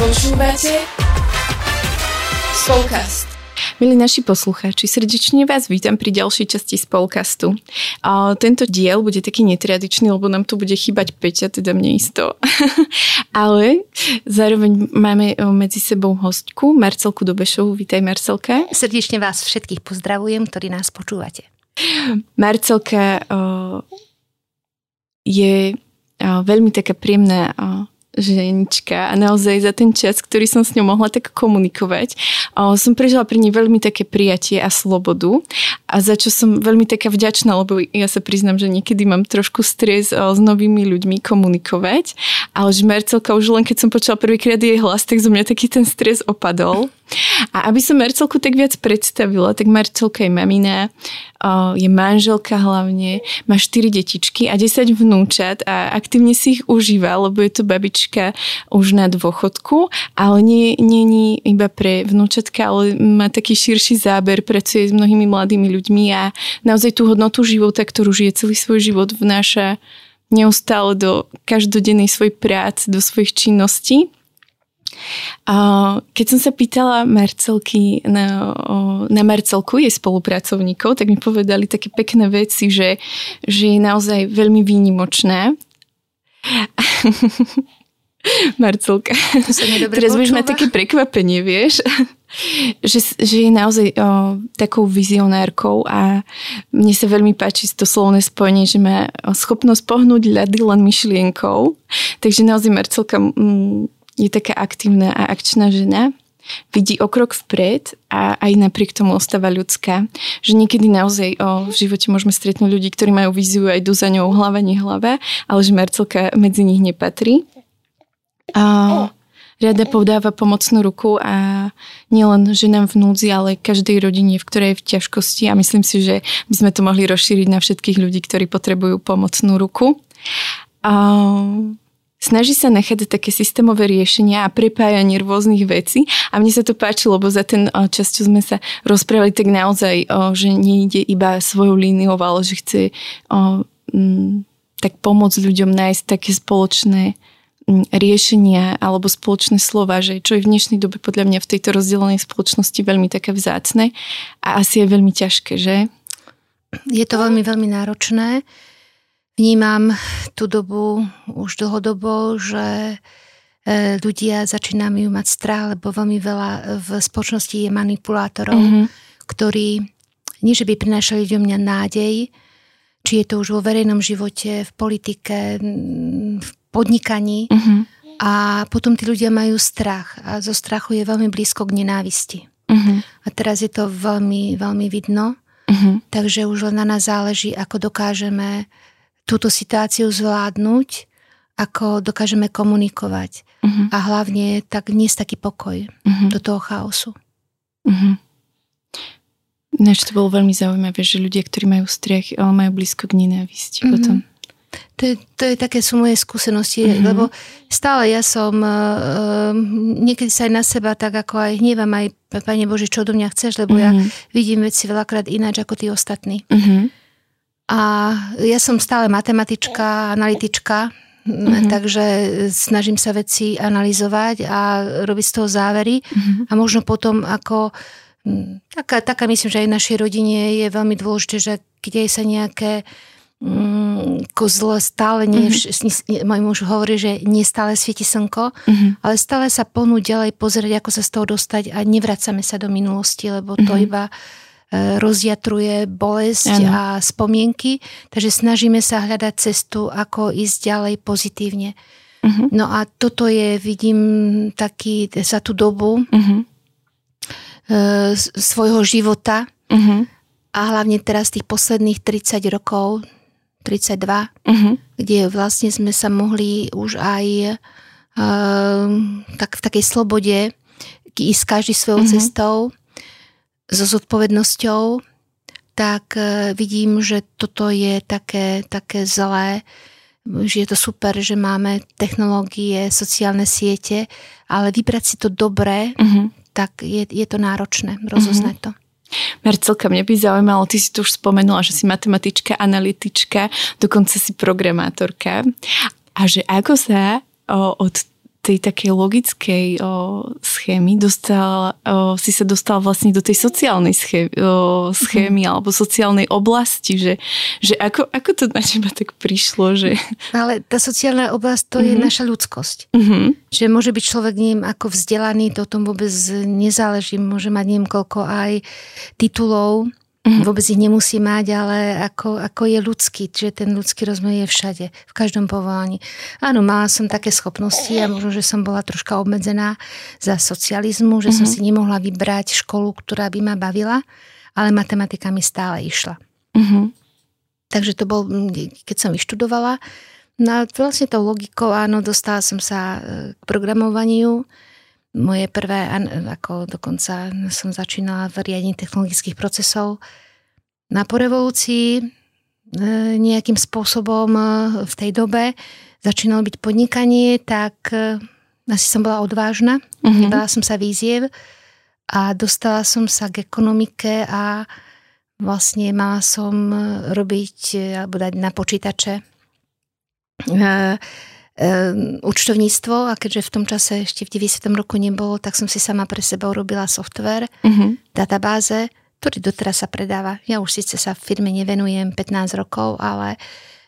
Počúvate Spolkast. Milí naši poslucháči, srdečne vás vítam pri ďalšej časti Spolkastu. A tento diel bude taký netradičný, lebo nám tu bude chýbať Peťa, teda mne isto. Ale zároveň máme medzi sebou hostku Marcelku Dobešovú. Vítaj Marcelka. Srdečne vás všetkých pozdravujem, ktorí nás počúvate. Marcelka je veľmi taká príjemná ženička a naozaj za ten čas, ktorý som s ňou mohla tak komunikovať, som prežila pri nej veľmi také prijatie a slobodu a za čo som veľmi taká vďačná, lebo ja sa priznám, že niekedy mám trošku stres s novými ľuďmi komunikovať, ale že Mercelka už len keď som počula prvýkrát jej hlas, tak zo mňa taký ten stres opadol. A aby som Marcelku tak viac predstavila, tak Marcelka je mamina, je manželka hlavne, má 4 detičky a 10 vnúčat a aktívne si ich užíva, lebo je to babička už na dôchodku, ale nie, nie, nie iba pre vnúčatka, ale má taký širší záber, pracuje s mnohými mladými ľuďmi a naozaj tú hodnotu života, ktorú žije celý svoj život, vnáša neustále do každodennej svojej práce, do svojich činností. Keď som sa pýtala Marcelky na, na Marcelku, jej spolupracovníkov, tak mi povedali také pekné veci, že, že je naozaj veľmi výnimočná. Marcelka. Teraz budeš mať také prekvapenie, vieš, že, že je naozaj o, takou vizionárkou a mne sa veľmi páči to slovné spojenie, že má schopnosť pohnúť ľady len myšlienkou. Takže naozaj Marcelka m, je taká aktívna a akčná žena, vidí o vpred a aj napriek tomu ostáva ľudská. Že niekedy naozaj o, v živote môžeme stretnúť ľudí, ktorí majú víziu a idú za ňou hlava, nehlava, ale že Marcelka medzi nich nepatrí. A rada podáva pomocnú ruku a nielen ženám v núdzi, ale každej rodine, v ktorej je v ťažkosti a myslím si, že by sme to mohli rozšíriť na všetkých ľudí, ktorí potrebujú pomocnú ruku. A snaží sa nachádzať také systémové riešenia a prepájanie rôznych vecí a mne sa to páčilo, lebo za ten čas, čo sme sa rozprávali, tak naozaj, že nejde iba svojou líniou, ale že chce tak pomôcť ľuďom nájsť také spoločné riešenia alebo spoločné slova, že čo je v dnešnej dobe podľa mňa v tejto rozdelenej spoločnosti veľmi také vzácne a asi je veľmi ťažké, že? Je to veľmi, veľmi náročné. Vnímam tú dobu už dlhodobo, že e, ľudia začínajú mať strach, lebo veľmi veľa v spoločnosti je manipulátorov, mm-hmm. ktorí nie, že by prinášali ľuďom nádej, či je to už vo verejnom živote, v politike, v podnikaní. Mm-hmm. A potom tí ľudia majú strach a zo strachu je veľmi blízko k nenávisti. Mm-hmm. A teraz je to veľmi, veľmi vidno. Mm-hmm. Takže už len na nás záleží, ako dokážeme túto situáciu zvládnuť, ako dokážeme komunikovať. Uh-huh. A hlavne tak niesť taký pokoj uh-huh. do toho chaosu. Uh-huh. Než to bolo veľmi zaujímavé, že ľudia, ktorí majú strach, majú blízko k nenávisti uh-huh. potom. To je, to je také sú moje skúsenosti, uh-huh. lebo stále ja som uh, niekedy sa aj na seba tak ako aj hnievam aj Pane Bože, čo do mňa chceš, lebo uh-huh. ja vidím veci veľakrát ináč ako tí ostatní. Uh-huh. A ja som stále matematička, analytička, mm-hmm. takže snažím sa veci analyzovať a robiť z toho závery. Mm-hmm. A možno potom ako taká, taká myslím, že aj našej rodine je veľmi dôležité, že keď sa nejaké mm, kozlo stále nie, mm-hmm. môj muž hovorí, že nie stále svieti slnko, mm-hmm. ale stále sa pohnúť ďalej, pozrieť, ako sa z toho dostať a nevracame sa do minulosti, lebo to mm-hmm. iba rozjatruje bolesť ano. a spomienky, takže snažíme sa hľadať cestu, ako ísť ďalej pozitívne. Uh-huh. No a toto je, vidím, taký za tú dobu uh-huh. e, svojho života uh-huh. a hlavne teraz tých posledných 30 rokov, 32, uh-huh. kde vlastne sme sa mohli už aj e, tak v takej slobode ísť každý svojou uh-huh. cestou so zodpovednosťou, tak e, vidím, že toto je také, také zlé, že je to super, že máme technológie, sociálne siete, ale vybrať si to dobré, uh-huh. tak je, je to náročné rozoznať uh-huh. to. Marcelka, mňa by zaujímalo, ty si tu už spomenula, že si matematička, analytička, dokonca si programátorka. A že ako sa o, od tej takej logickej o, schémy dostal, o, si sa dostal vlastne do tej sociálnej schémy, o, schémy mm. alebo sociálnej oblasti, že, že ako, ako to na teba tak prišlo? Že... Ale tá sociálna oblasť to mm-hmm. je mhm. naša ľudskosť. Mm-hmm. Že môže byť človek ním ako vzdelaný, to o tom vôbec nezáleží, môže mať neviem koľko aj titulov, Mm-hmm. Vôbec ich nemusí mať, ale ako, ako je ľudský, že ten ľudský rozmer je všade, v každom povolaní. Áno, mala som také schopnosti a možno, že som bola troška obmedzená za socializmu, že mm-hmm. som mhm. si nemohla vybrať školu, ktorá by ma bavila, ale matematika mi stále išla. Mm-hmm. Takže to bol, keď som vyštudovala, no vlastne tou logikou, áno, dostala som sa e, k programovaniu, moje prvé, ako dokonca som začínala v riadení technologických procesov. Na po revolúcii e, nejakým spôsobom e, v tej dobe začínalo byť podnikanie, tak e, asi som bola odvážna, mm-hmm. nebala som sa výziev a dostala som sa k ekonomike a vlastne mala som robiť alebo dať na počítače Ehm, účtovníctvo a keďže v tom čase ešte v 90. roku nebolo, tak som si sama pre seba urobila software, mm-hmm. databáze, ktorý doteraz sa predáva. Ja už síce sa v firme nevenujem 15 rokov, ale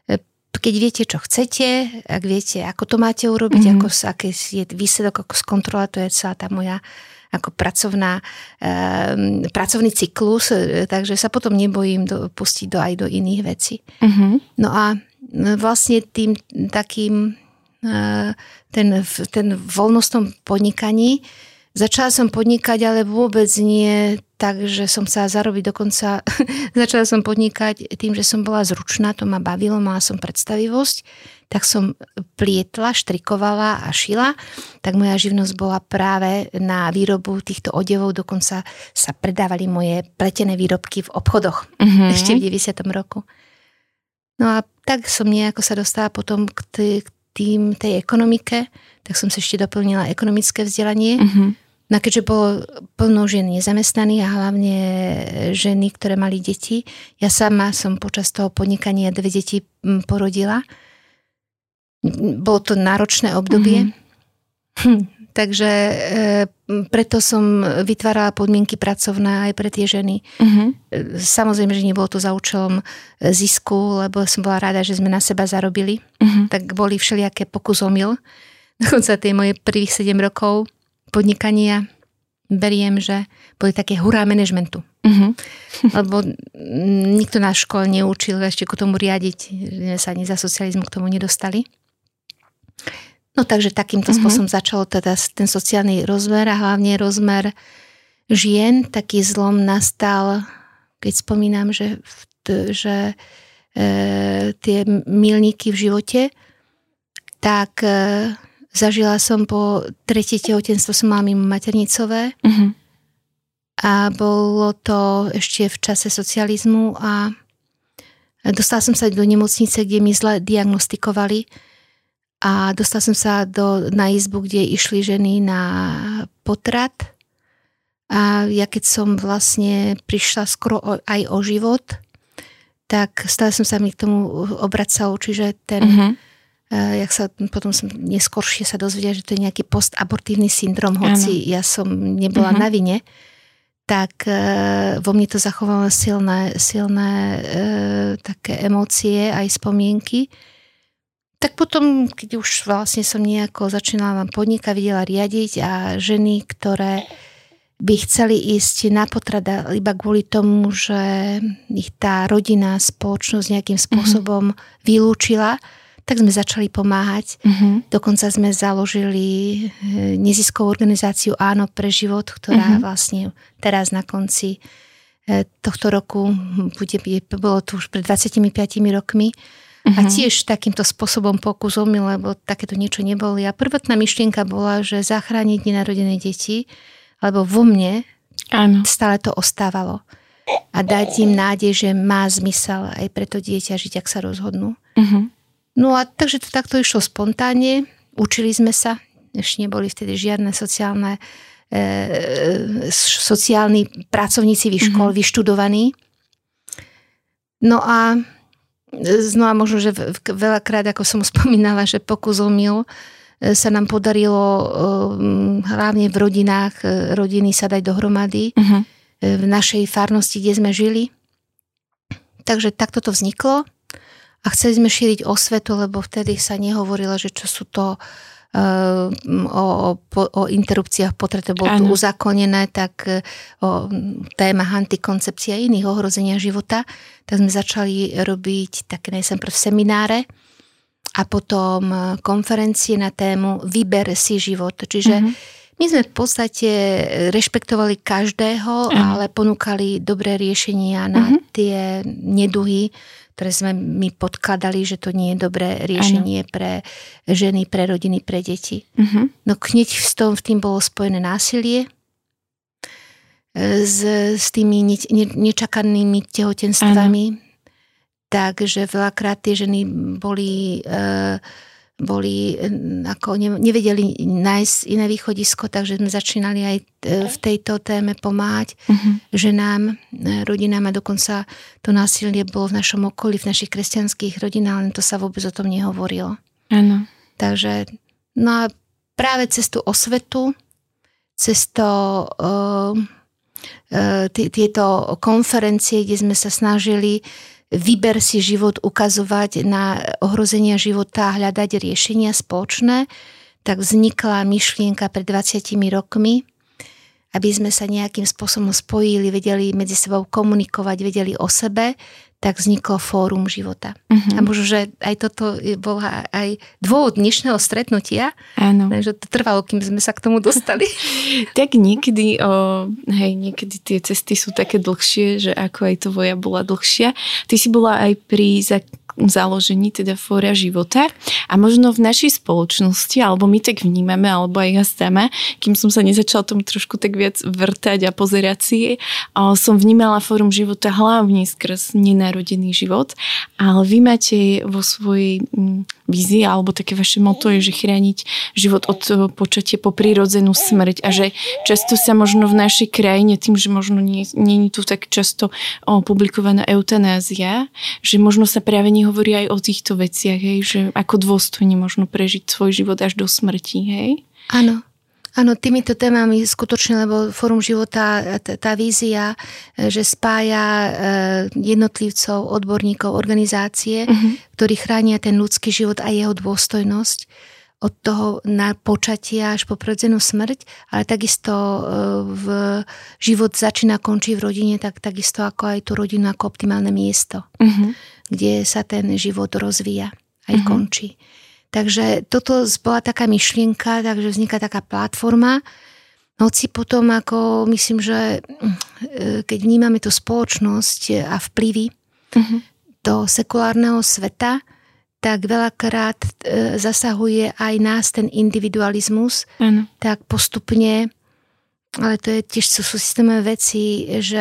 e, keď viete, čo chcete, ak viete, ako to máte urobiť, mm-hmm. ako, aký je výsledok, ako skontrolovať, to je celá tá moja ako pracovná, um, pracovný cyklus, e, takže sa potom nebojím do, pustiť do, aj do iných vecí. Mm-hmm. No a vlastne tým takým ten, ten voľnostnom podnikaní. Začala som podnikať, ale vôbec nie tak, že som sa zarobiť dokonca. začala som podnikať tým, že som bola zručná, to ma bavilo, mala som predstavivosť, tak som plietla, štrikovala a šila. Tak moja živnosť bola práve na výrobu týchto odevov, dokonca sa predávali moje pletené výrobky v obchodoch mm-hmm. ešte v 90. roku. No a tak som nejako sa dostala potom k, t- k tým, tej ekonomike, tak som si ešte doplnila ekonomické vzdelanie. Uh-huh. No keďže bolo plno žien nezamestnaných a hlavne ženy, ktoré mali deti, ja sama som počas toho podnikania dve deti porodila. Bolo to náročné obdobie. Mm-hmm. Takže e, preto som vytvárala podmienky pracovné aj pre tie ženy. Uh-huh. Samozrejme, že nebolo to za účelom zisku, lebo som bola rada, že sme na seba zarobili. Uh-huh. Tak boli všelijaké pokus omyl. Dokonca tie moje prvých 7 rokov podnikania beriem, že boli také hurá manažmentu. Uh-huh. Lebo nikto v škole neučil ešte k tomu riadiť, že sa ani za socializmu k tomu nedostali. No takže takýmto uh-huh. spôsobom začalo teda ten sociálny rozmer a hlavne rozmer žien. Taký zlom nastal, keď spomínam, že, že e, tie milníky v živote, tak e, zažila som po tretie tehotenstvo, som mala mimo maternicové. Uh-huh. A bolo to ešte v čase socializmu a dostala som sa do nemocnice, kde mi zle diagnostikovali a dostala som sa do, na izbu, kde išli ženy na potrat. A ja keď som vlastne prišla skoro o, aj o život, tak stále som sa mi k tomu obracala, čiže ten, uh-huh. uh, jak sa potom som neskôršie sa dozvedela, že to je nejaký postabortívny syndrom, hoci ano. ja som nebola uh-huh. na vine, tak uh, vo mne to zachovalo silné, silné uh, také emócie, aj spomienky tak potom, keď už vlastne som nejako začínala podnikať, videla riadiť a ženy, ktoré by chceli ísť na potrada iba kvôli tomu, že ich tá rodina, spoločnosť nejakým mhm. spôsobom mm-hmm. vylúčila, tak sme začali pomáhať. Mm-hmm. Dokonca sme založili eh, neziskovú organizáciu Áno pre život, ktorá mm-hmm. vlastne teraz na konci eh, tohto roku, bude, bolo to už pred 25 rokmi, Uh-huh. A mhm. tiež takýmto spôsobom pokusom, lebo takéto niečo neboli. A prvotná myšlienka bola, že zachrániť nenarodené deti, lebo vo mne Áno. stále to ostávalo. A dať im nádej, že má zmysel aj pre to dieťa žiť, ak sa rozhodnú. Uh-huh. No a takže to takto išlo spontánne. Učili sme sa. Ešte neboli vtedy žiadne sociálne e, sociálni pracovníci v škol, uh-huh. vyštudovaní. No a znova možno, že veľakrát, ako som spomínala, že pokus omyl, sa nám podarilo hlavne v rodinách rodiny sa dať dohromady uh-huh. v našej farnosti, kde sme žili. Takže takto to vzniklo a chceli sme šíriť osvetu, lebo vtedy sa nehovorilo, že čo sú to o, o, o interrupciách potrete bolo tu uzakonené, tak o témach antikoncepcia a iných ohrozenia života, tak sme začali robiť také najsem prv semináre a potom konferencie na tému Vyber si život. Čiže mm-hmm. My sme v podstate rešpektovali každého, ale ponúkali dobré riešenia na uh-huh. tie neduhy, ktoré sme my podkladali, že to nie je dobré riešenie ano. pre ženy, pre rodiny, pre deti. Uh-huh. No hneď s, tom, v tým bolo spojené násilie s, s tými ne, ne, nečakanými tehotenstvami. Ano. Takže veľakrát tie ženy boli... Uh, boli, ako nevedeli nájsť iné východisko, takže sme začínali aj e, v tejto téme pomáhať uh-huh. ženám, e, rodinám a dokonca to násilie bolo v našom okolí, v našich kresťanských rodinách, len to sa vôbec o tom nehovorilo. Áno. Takže, no a práve cez tú osvetu, cez to, uh, uh, tieto konferencie, kde sme sa snažili vyber si život ukazovať na ohrozenia života a hľadať riešenia spoločné, tak vznikla myšlienka pred 20 rokmi, aby sme sa nejakým spôsobom spojili, vedeli medzi sebou komunikovať, vedeli o sebe, tak vzniklo Fórum života. Uh-huh. A možno, že aj toto bol aj dôvod dnešného stretnutia. Áno. Takže to trvalo, kým sme sa k tomu dostali. tak niekedy, o, hej, niekedy tie cesty sú také dlhšie, že ako aj tvoja bola dlhšia. Ty si bola aj pri založení teda fóra života a možno v našej spoločnosti, alebo my tak vnímame, alebo aj ja sama, kým som sa nezačala tomu trošku tak viac vrtať a pozerať si, som vnímala fórum života hlavne skrz nenarodený život, ale vy máte vo svojej vízii, alebo také vaše moto je, že chrániť život od počatia po prírodzenú smrť a že často sa možno v našej krajine, tým, že možno nie, nie je tu tak často publikovaná eutanázia, že možno sa práve nie hovorí aj o týchto veciach, hej, že ako dôstojne možno prežiť svoj život až do smrti, hej? Áno. Áno, týmito témami skutočne, lebo Fórum života, tá vízia, e, že spája e, jednotlivcov, odborníkov, organizácie, uh-huh. ktorí chránia ten ľudský život a jeho dôstojnosť od toho na počatia až po prirodzenú smrť, ale takisto e, v život začína, končí v rodine, tak takisto ako aj tú rodinu ako optimálne miesto. Uh-huh kde sa ten život rozvíja aj uh-huh. končí. Takže toto bola taká myšlienka, takže vzniká taká platforma. Noci potom, ako myslím, že e, keď vnímame tú spoločnosť a vplyvy uh-huh. do sekulárneho sveta, tak veľakrát e, zasahuje aj nás ten individualizmus, uh-huh. tak postupne ale to je tiež sú, sú systémové veci, že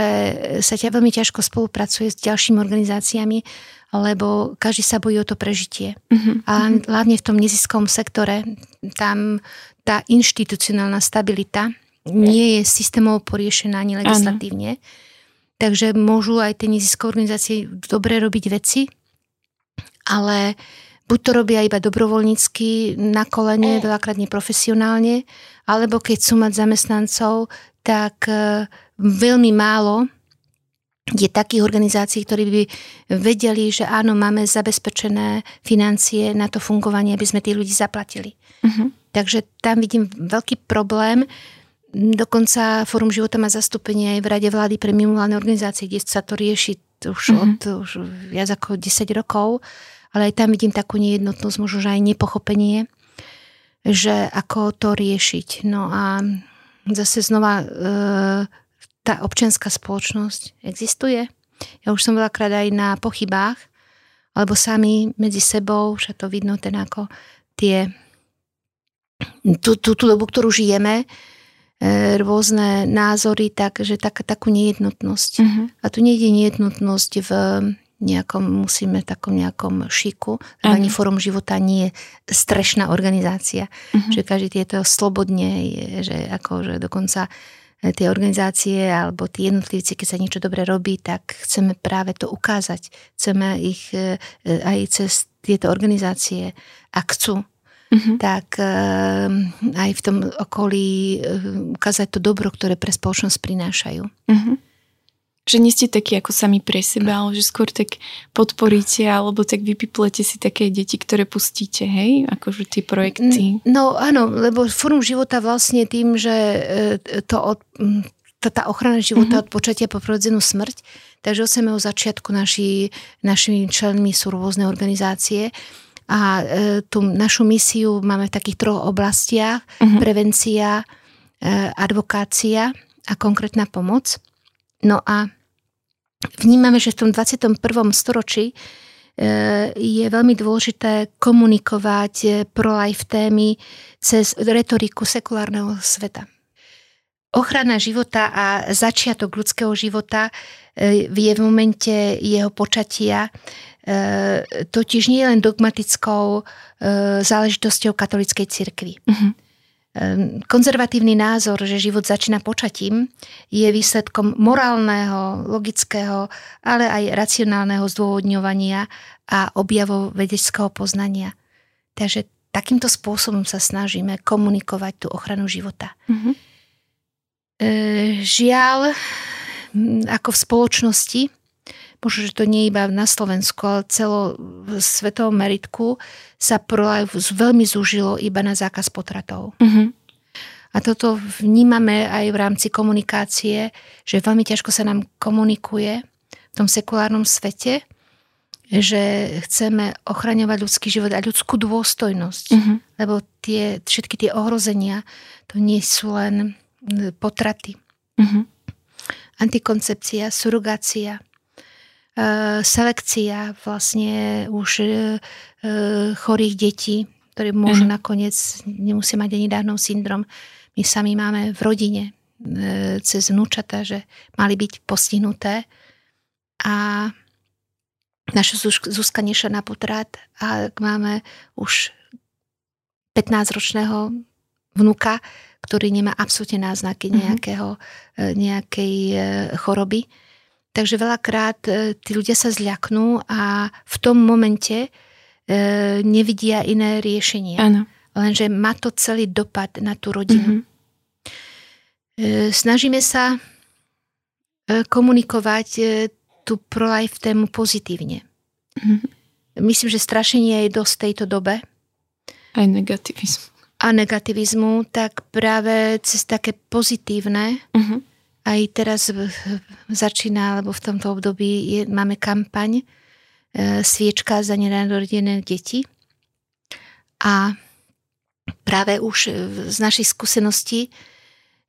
sa ťa veľmi ťažko spolupracuje s ďalšími organizáciami, lebo každý sa bojí o to prežitie. Uh-huh, a uh-huh. hlavne v tom neziskom sektore, tam tá inštitucionálna stabilita nie je systémovo poriešená ani legislatívne. Ano. Takže môžu aj tie neziskové organizácie dobre robiť veci, ale buď to robia iba dobrovoľnícky na kolene, veľakrát neprofesionálne, alebo keď sú mať zamestnancov, tak e, veľmi málo je takých organizácií, ktorí by vedeli, že áno, máme zabezpečené financie na to fungovanie, aby sme tých ľudí zaplatili. Uh-huh. Takže tam vidím veľký problém. Dokonca Fórum života má zastúpenie aj v Rade vlády pre mimovládne organizácie, kde sa to rieši už uh-huh. od už viac ako 10 rokov, ale aj tam vidím takú nejednotnosť, možno aj nepochopenie, že ako to riešiť. No a zase znova e, tá občianská spoločnosť existuje. Ja už som veľakrát aj na pochybách, alebo sami medzi sebou, však to vidno ten ako tie, tú, tú, tú dobu, ktorú žijeme, e, rôzne názory, takže tak, takú nejednotnosť. Uh-huh. A tu nejde nejednotnosť v nejakom, musíme takom nejakom šiku. Uh-huh. Ani Fórum života nie je strešná organizácia. Uh-huh. Že každý tieto slobodne, že ako, že dokonca tie organizácie alebo tí jednotlivci, keď sa niečo dobre robí, tak chceme práve to ukázať. Chceme ich e, aj cez tieto organizácie, ak chcú, uh-huh. tak uh, aj v tom okolí ukázať to dobro, ktoré pre spoločnosť prinášajú. Uh-huh. Že nie ste takí ako sami pre seba, ale že skôr tak podporíte alebo tak vypiplete si také deti, ktoré pustíte, hej? Akože tie projekty. No áno, lebo Fórum života vlastne tým, že to od, tá ochrana života uh-huh. od počatia po prirodzenú smrť, takže od samého začiatku naši, našimi členmi sú rôzne organizácie, a e, tú našu misiu máme v takých troch oblastiach. Uh-huh. Prevencia, e, advokácia a konkrétna pomoc. No a vnímame, že v tom 21. storočí e, je veľmi dôležité komunikovať pro-life témy cez retoriku sekulárneho sveta. Ochrana života a začiatok ľudského života je v momente jeho počatia E, totiž nie len dogmatickou e, záležitosťou katolickej cirkvi. Uh-huh. Konzervatívny názor, že život začína počatím, je výsledkom morálneho, logického, ale aj racionálneho zdôvodňovania a objavov vedeckého poznania. Takže takýmto spôsobom sa snažíme komunikovať tú ochranu života. Uh-huh. Žiaľ, ako v spoločnosti, možno, že to nie iba na Slovensku, ale celo v svetovom meritku sa prolife veľmi zúžilo iba na zákaz potratov. Mm-hmm. A toto vnímame aj v rámci komunikácie, že veľmi ťažko sa nám komunikuje v tom sekulárnom svete, že chceme ochraňovať ľudský život a ľudskú dôstojnosť. Mm-hmm. Lebo tie, všetky tie ohrozenia, to nie sú len potraty. Mm-hmm. Antikoncepcia, surogácia, E, selekcia vlastne už e, chorých detí, ktorí môžu mm. nakoniec, nemusia mať ani dávnou syndrom. My sami máme v rodine e, cez vnúčata, že mali byť postihnuté a naša Zuzka nešla na potrat a máme už 15-ročného vnuka, ktorý nemá absolútne náznaky mhm. nejakého, nejakej choroby Takže veľakrát e, tí ľudia sa zľaknú a v tom momente e, nevidia iné riešenie. Áno. Lenže má to celý dopad na tú rodinu. Mm-hmm. Snažíme sa komunikovať tú pro-life tému pozitívne. Mm-hmm. Myslím, že strašenie je dosť tejto dobe. Aj negativizmu. A negativizmu, tak práve cez také pozitívne mm-hmm aj teraz začína, alebo v tomto období je, máme kampaň e, Sviečka za nenarodené deti. A práve už z našich skúseností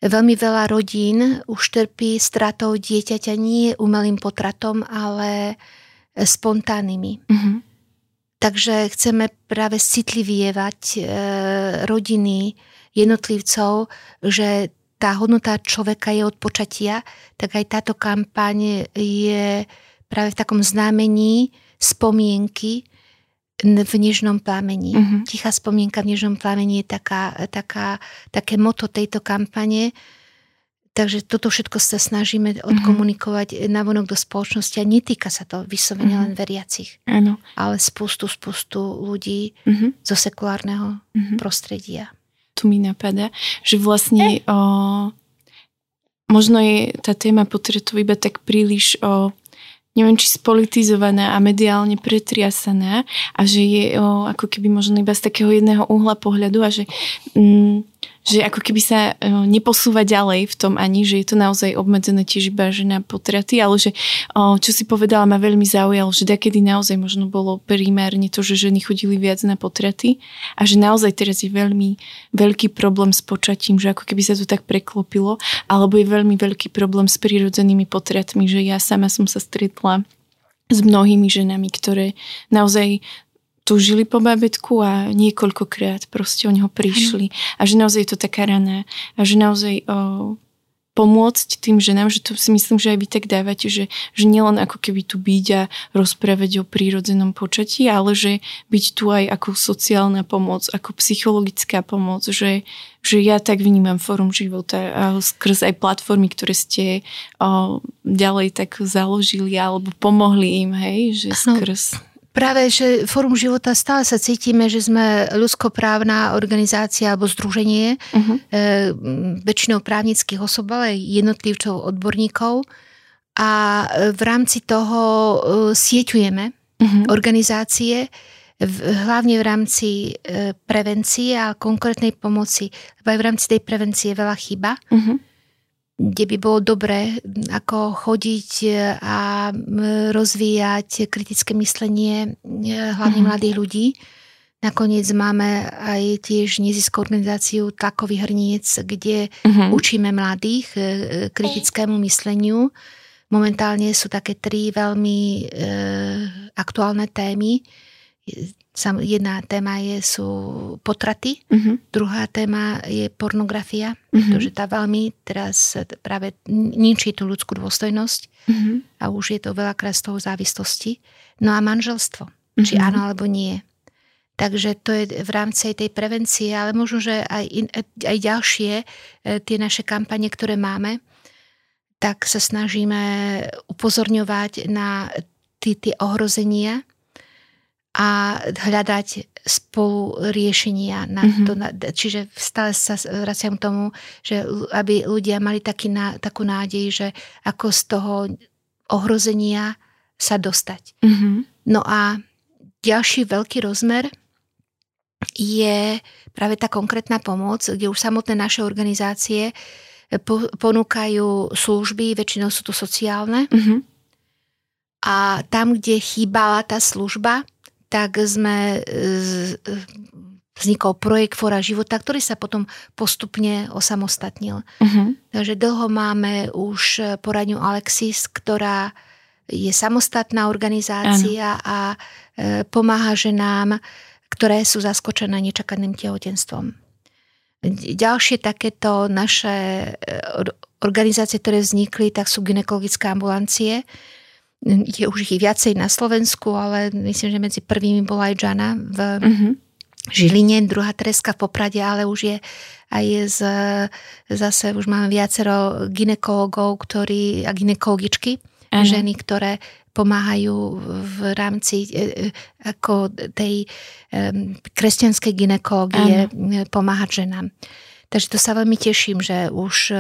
veľmi veľa rodín už trpí stratou dieťaťa nie umelým potratom, ale spontánnymi. Mm-hmm. Takže chceme práve citlivievať e, rodiny, jednotlivcov, že tá hodnota človeka je od počatia, tak aj táto kampaň je práve v takom znamení spomienky v nežnom plamení. Uh-huh. Tichá spomienka v nežnom plamení je taká, taká, také moto tejto kampane. Takže toto všetko sa snažíme mhm. odkomunikovať uh-huh. navonok do spoločnosti a netýka sa to vyslovene uh-huh. len veriacich. Áno. Ale spustu, spustu ľudí uh-huh. zo sekulárneho uh-huh. prostredia tu mi napadá, že vlastne o, možno je tá téma potretu iba tak príliš o, neviem, či spolitizovaná a mediálne pretriasaná a že je o, ako keby možno iba z takého jedného uhla pohľadu a že mm, že ako keby sa e, neposúva ďalej v tom ani, že je to naozaj obmedzené tiež iba že na potraty, ale že čo si povedala ma veľmi zaujalo, že kedy naozaj možno bolo primárne to, že ženy chodili viac na potraty a že naozaj teraz je veľmi veľký problém s počatím, že ako keby sa to tak preklopilo, alebo je veľmi veľký problém s prírodzenými potratmi, že ja sama som sa stretla s mnohými ženami, ktoré naozaj túžili po babetku a niekoľkokrát proste o neho prišli. Ano. A že naozaj je to taká rana. A že naozaj o, pomôcť tým ženám, že to si myslím, že aj vy tak dávate, že, že nielen ako keby tu byť a rozprávať o prírodzenom počatí, ale že byť tu aj ako sociálna pomoc, ako psychologická pomoc, že, že ja tak vnímam Fórum života a skrz aj platformy, ktoré ste o, ďalej tak založili alebo pomohli im, hej, že skrz... Práve, že Fórum života stále sa cítime, že sme ľudskoprávna organizácia alebo združenie uh-huh. e, väčšinou právnických osob, ale jednotlivcov, odborníkov. A v rámci toho e, sieťujeme uh-huh. organizácie, v, hlavne v rámci e, prevencie a konkrétnej pomoci. Lebo aj v rámci tej prevencie je veľa chyba. Uh-huh kde by bolo dobré ako chodiť e, a rozvíjať kritické myslenie e, hlavne mm-hmm. mladých ľudí. Nakoniec máme aj tiež neziskovú organizáciu Tlakový hrniec, kde mm-hmm. učíme mladých e, kritickému mysleniu. Momentálne sú také tri veľmi e, aktuálne témy Jedna téma je, sú potraty, uh-huh. druhá téma je pornografia, uh-huh. pretože tá veľmi teraz práve ničí tú ľudskú dôstojnosť uh-huh. a už je to veľakrát z toho závislosti. No a manželstvo, uh-huh. či áno alebo nie. Takže to je v rámci tej prevencie, ale možno, že aj, in, aj ďalšie e, tie naše kampane, ktoré máme, tak sa snažíme upozorňovať na tie, tie ohrozenia, a hľadať spolu riešenia. Na mm-hmm. to, na, čiže stále sa vraciam k tomu, že aby ľudia mali taký, na, takú nádej, že ako z toho ohrozenia sa dostať. Mm-hmm. No a ďalší veľký rozmer je práve tá konkrétna pomoc, kde už samotné naše organizácie po, ponúkajú služby, väčšinou sú to sociálne. Mm-hmm. A tam, kde chýbala tá služba, tak sme e, vznikol projekt Fora života, ktorý sa potom postupne osamostatnil. Uh-huh. Takže dlho máme už poradňu Alexis, ktorá je samostatná organizácia ano. a e, pomáha ženám, ktoré sú zaskočené nečakaným tehotenstvom. Ďalšie takéto naše e, organizácie, ktoré vznikli, tak sú gynekologické ambulancie, je už ich viacej na Slovensku, ale myslím, že medzi prvými bola aj Jana v uh-huh. Žiline, druhá Tereska v Poprade, ale už je aj z, zase už máme viacero ginekologov, ktorí, a ginekologičky, uh-huh. ženy, ktoré pomáhajú v rámci e, e, ako tej kresťanskej ginekológie uh-huh. pomáhať ženám. Takže to sa veľmi teším, že už e,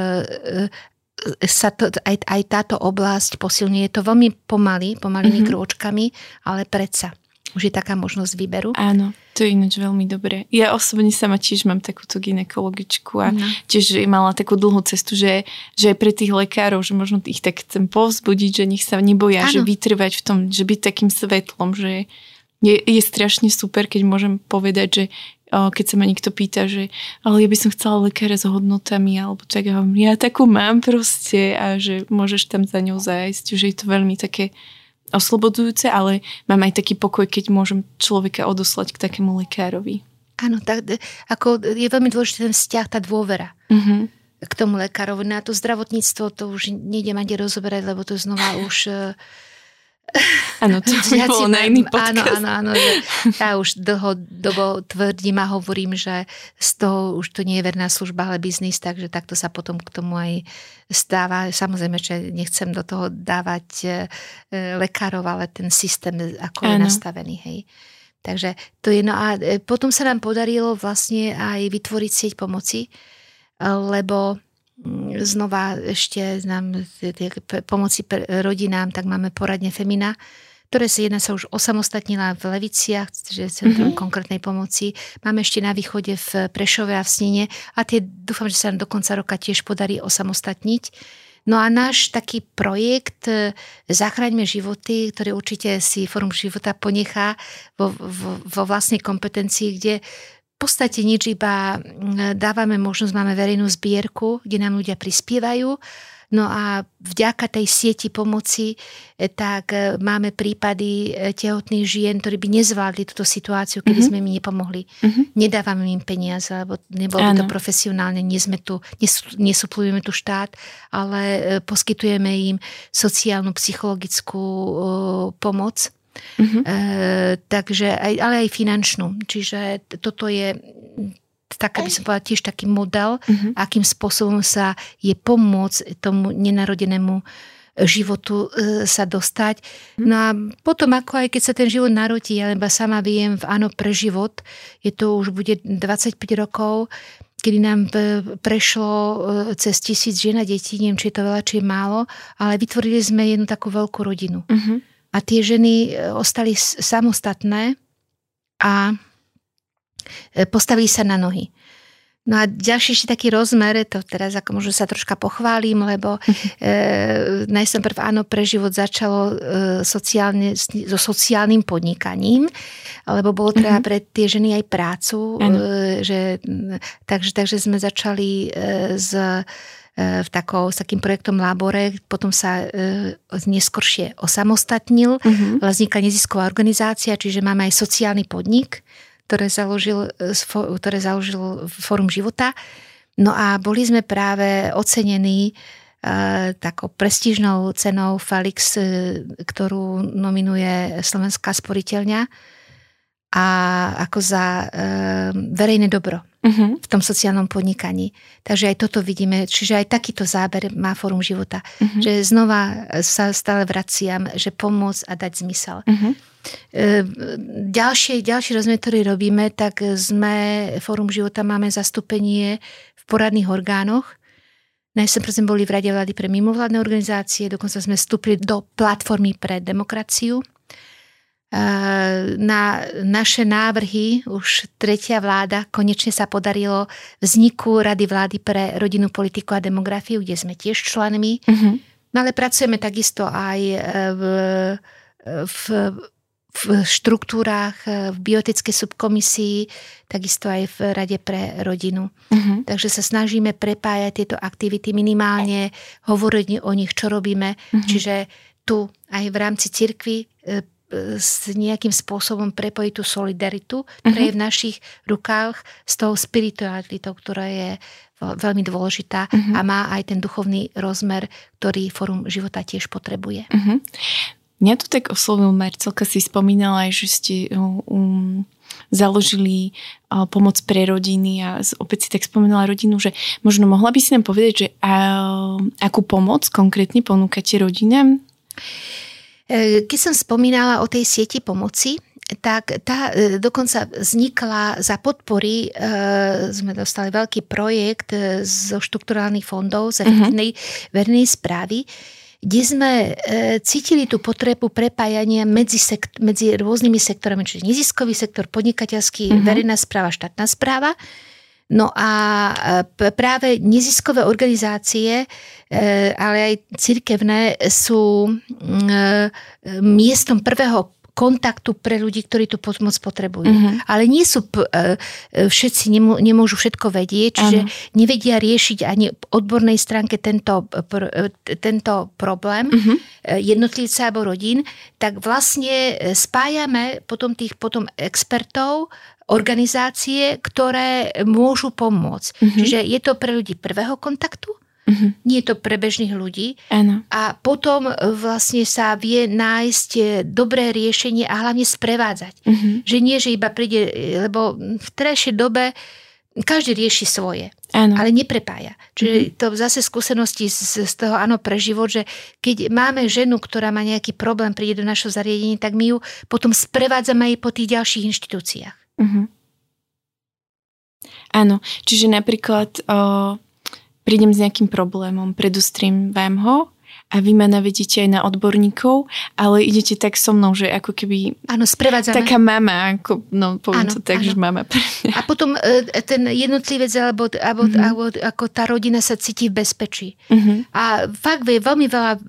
sa to, aj, aj táto oblasť posilňuje. Je to veľmi pomaly, pomalými mm-hmm. krôčkami, ale predsa už je taká možnosť výberu. Áno, to je ináč veľmi dobré. Ja osobne sama tiež mám takúto ginekologičku a no. tiež mala takú dlhú cestu, že, že aj pre tých lekárov, že možno ich tak chcem povzbudiť, že nech sa neboja, ano. že vytrvať v tom, že byť takým svetlom, že je, je strašne super, keď môžem povedať, že keď sa ma niekto pýta, že ale ja by som chcela lekára s hodnotami, alebo tak ja, ja takú mám proste a že môžeš tam za ňou zájsť, že je to veľmi také oslobodzujúce, ale mám aj taký pokoj, keď môžem človeka odoslať k takému lekárovi. Áno, tak ako je veľmi dôležitý ten vzťah, tá dôvera. Mm-hmm k tomu lekárovi. Na to zdravotníctvo to už nejdem ani rozoberať, lebo to znova už Áno, to by bolo na iný podcast. Áno, áno, áno. Ja už dlhodobo tvrdím a hovorím, že z toho už to nie je verná služba, ale biznis, takže takto sa potom k tomu aj stáva. Samozrejme, že nechcem do toho dávať e, lekárov, ale ten systém, ako áno. je nastavený. Hej. Takže to je, no a e, potom sa nám podarilo vlastne aj vytvoriť sieť pomoci, lebo znova ešte nám pomoci rodinám, tak máme poradne Femina, ktoré sa jedna sa už osamostatnila v Leviciach, že Centrum mm-hmm. konkrétnej pomoci. Máme ešte na východe v Prešove a v Snine a tie dúfam, že sa nám do konca roka tiež podarí osamostatniť. No a náš taký projekt e, Zachraňme životy, ktorý určite si Forum života ponechá vo, vo, vo vlastnej kompetencii, kde podstate nič, iba mm, dávame možnosť, máme verejnú zbierku, kde nám ľudia prispievajú. No a vďaka tej sieti pomoci, e, tak e, máme prípady e, tehotných žien, ktorí by nezvládli túto situáciu, keby mm-hmm. sme im nepomohli. Mm-hmm. Nedávame im peniaze, lebo nebolo by to profesionálne, nie sme tu, nesuplujeme tu štát, ale poskytujeme im sociálnu, psychologickú pomoc Uh-huh. E, takže aj, ale aj finančnú. Čiže toto je tak, aby som povedala, tiež taký model, uh-huh. akým spôsobom sa je pomôcť tomu nenarodenému životu e, sa dostať. No a potom, ako aj keď sa ten život narodí, ja sama viem v Áno pre život, je to už bude 25 rokov, kedy nám prešlo cez tisíc žien a detí, neviem, či je to veľa, či je málo, ale vytvorili sme jednu takú veľkú rodinu. Uh-huh. A tie ženy ostali samostatné a postavili sa na nohy. No a ďalší ešte taký rozmer, to teraz ako možno sa troška pochválim, lebo e, najsprv áno, pre život začalo e, sociálne, so sociálnym podnikaním, lebo bolo treba mm-hmm. pre tie ženy aj prácu, e, že, takže, takže sme začali e, s e, v takou, s takým projektom Labore, potom sa e, neskoršie osamostatnil, mm-hmm. vznikla nezisková organizácia, čiže máme aj sociálny podnik, ktoré založil, e, ktoré založil Fórum života. No a boli sme práve ocenení e, takou prestížnou cenou Felix, e, ktorú nominuje Slovenská sporiteľňa a ako za e, verejné dobro uh-huh. v tom sociálnom podnikaní. Takže aj toto vidíme, čiže aj takýto záber má Fórum života. Uh-huh. Že znova sa stále vraciam, že pomôcť a dať zmysel. Uh-huh. E, ďalšie, ďalší rozmer, ktorý robíme, tak sme, Fórum života máme zastúpenie v poradných orgánoch. Najsem sme boli v Rade vlády pre mimovládne organizácie, dokonca sme vstúpili do platformy pre demokraciu na naše návrhy už tretia vláda konečne sa podarilo vzniku Rady vlády pre rodinu, politiku a demografiu, kde sme tiež členmi. Mm-hmm. No ale pracujeme takisto aj v, v, v štruktúrách, v biotickej subkomisii, takisto aj v Rade pre rodinu. Mm-hmm. Takže sa snažíme prepájať tieto aktivity minimálne, hovoriť o nich, čo robíme. Mm-hmm. Čiže tu aj v rámci cirkvi e, s nejakým spôsobom prepojiť tú solidaritu, ktorá uh-huh. je v našich rukách s tou spiritualitou, ktorá je veľmi dôležitá uh-huh. a má aj ten duchovný rozmer, ktorý Fórum života tiež potrebuje. Uh-huh. Mňa to tak oslovil Marcelka, si spomínala aj, že ste um, založili uh, pomoc pre rodiny a opäť si tak spomínala rodinu, že možno mohla by si nám povedať, že uh, akú pomoc konkrétne ponúkate rodinám? E, keď som spomínala o tej sieti pomoci, tak tá e, dokonca vznikla za podpory, e, sme dostali veľký projekt zo štrukturálnych fondov, z efektívnej uh-huh. verejnej správy, kde sme cítili tú potrebu prepájania medzi, sekt- medzi rôznymi sektorami, čiže neziskový sektor, podnikateľský, uh-huh. verejná správa, štátna správa. No a práve neziskové organizácie, e, ale aj cirkevné sú e, miestom prvého kontaktu pre ľudí, ktorí tú pomoc potrebujú. Uh-huh. Ale nie sú, e, všetci nemôžu všetko vedieť, čiže uh-huh. nevedia riešiť ani odbornej stránke tento, tento problém uh-huh. jednotlivca alebo rodín, tak vlastne spájame potom tých potom expertov organizácie, ktoré môžu pomôcť. Uh-huh. Čiže je to pre ľudí prvého kontaktu, uh-huh. nie je to pre bežných ľudí. Ano. A potom vlastne sa vie nájsť dobré riešenie a hlavne sprevádzať. Uh-huh. Že nie, že iba príde, lebo v terajšej dobe každý rieši svoje, ano. ale neprepája. Čiže mm-hmm. to zase skúsenosti z, z toho áno pre život, že keď máme ženu, ktorá má nejaký problém, príde do našho zariadenia, tak my ju potom sprevádzame aj po tých ďalších inštitúciách. Uh-huh. Áno, čiže napríklad o, prídem s nejakým problémom, predostrím vám ho a vy ma navedíte aj na odborníkov, ale idete tak so mnou, že ako keby... Áno, sprevádzame. Taká mama, ako, no poviem ano, to tak, ano. že mama pre mňa. A potom e, ten jednotlivec alebo, alebo, mm-hmm. alebo ako tá rodina sa cíti v bezpečí. Mm-hmm. A fakt je veľmi veľa e,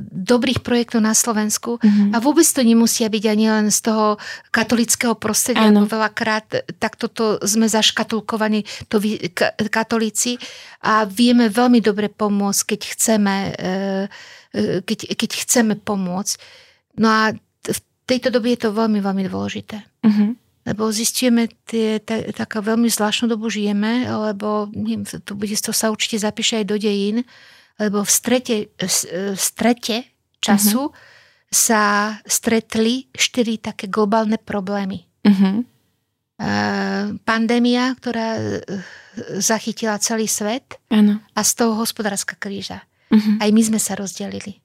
dobrých projektov na Slovensku mm-hmm. a vôbec to nemusia byť ani len z toho katolického prostredia, ano. veľakrát takto to sme zaškatulkovaní, to vy, katolíci a vieme veľmi dobre pomôcť, keď chceme, e, e, keď, keď chceme pomôcť. No a v tejto dobe je to veľmi, veľmi dôležité. Uh-huh. Lebo zistíme, tie, ta, taká veľmi zvláštnu dobu žijeme, lebo neviem, to, bude, to sa určite zapíše aj do dejín, lebo v strete, v strete času uh-huh. sa stretli štyri také globálne problémy. Uh-huh. Pandémia, ktorá zachytila celý svet ano. a z toho hospodárska kríža. Uh-huh. Aj my sme sa rozdelili.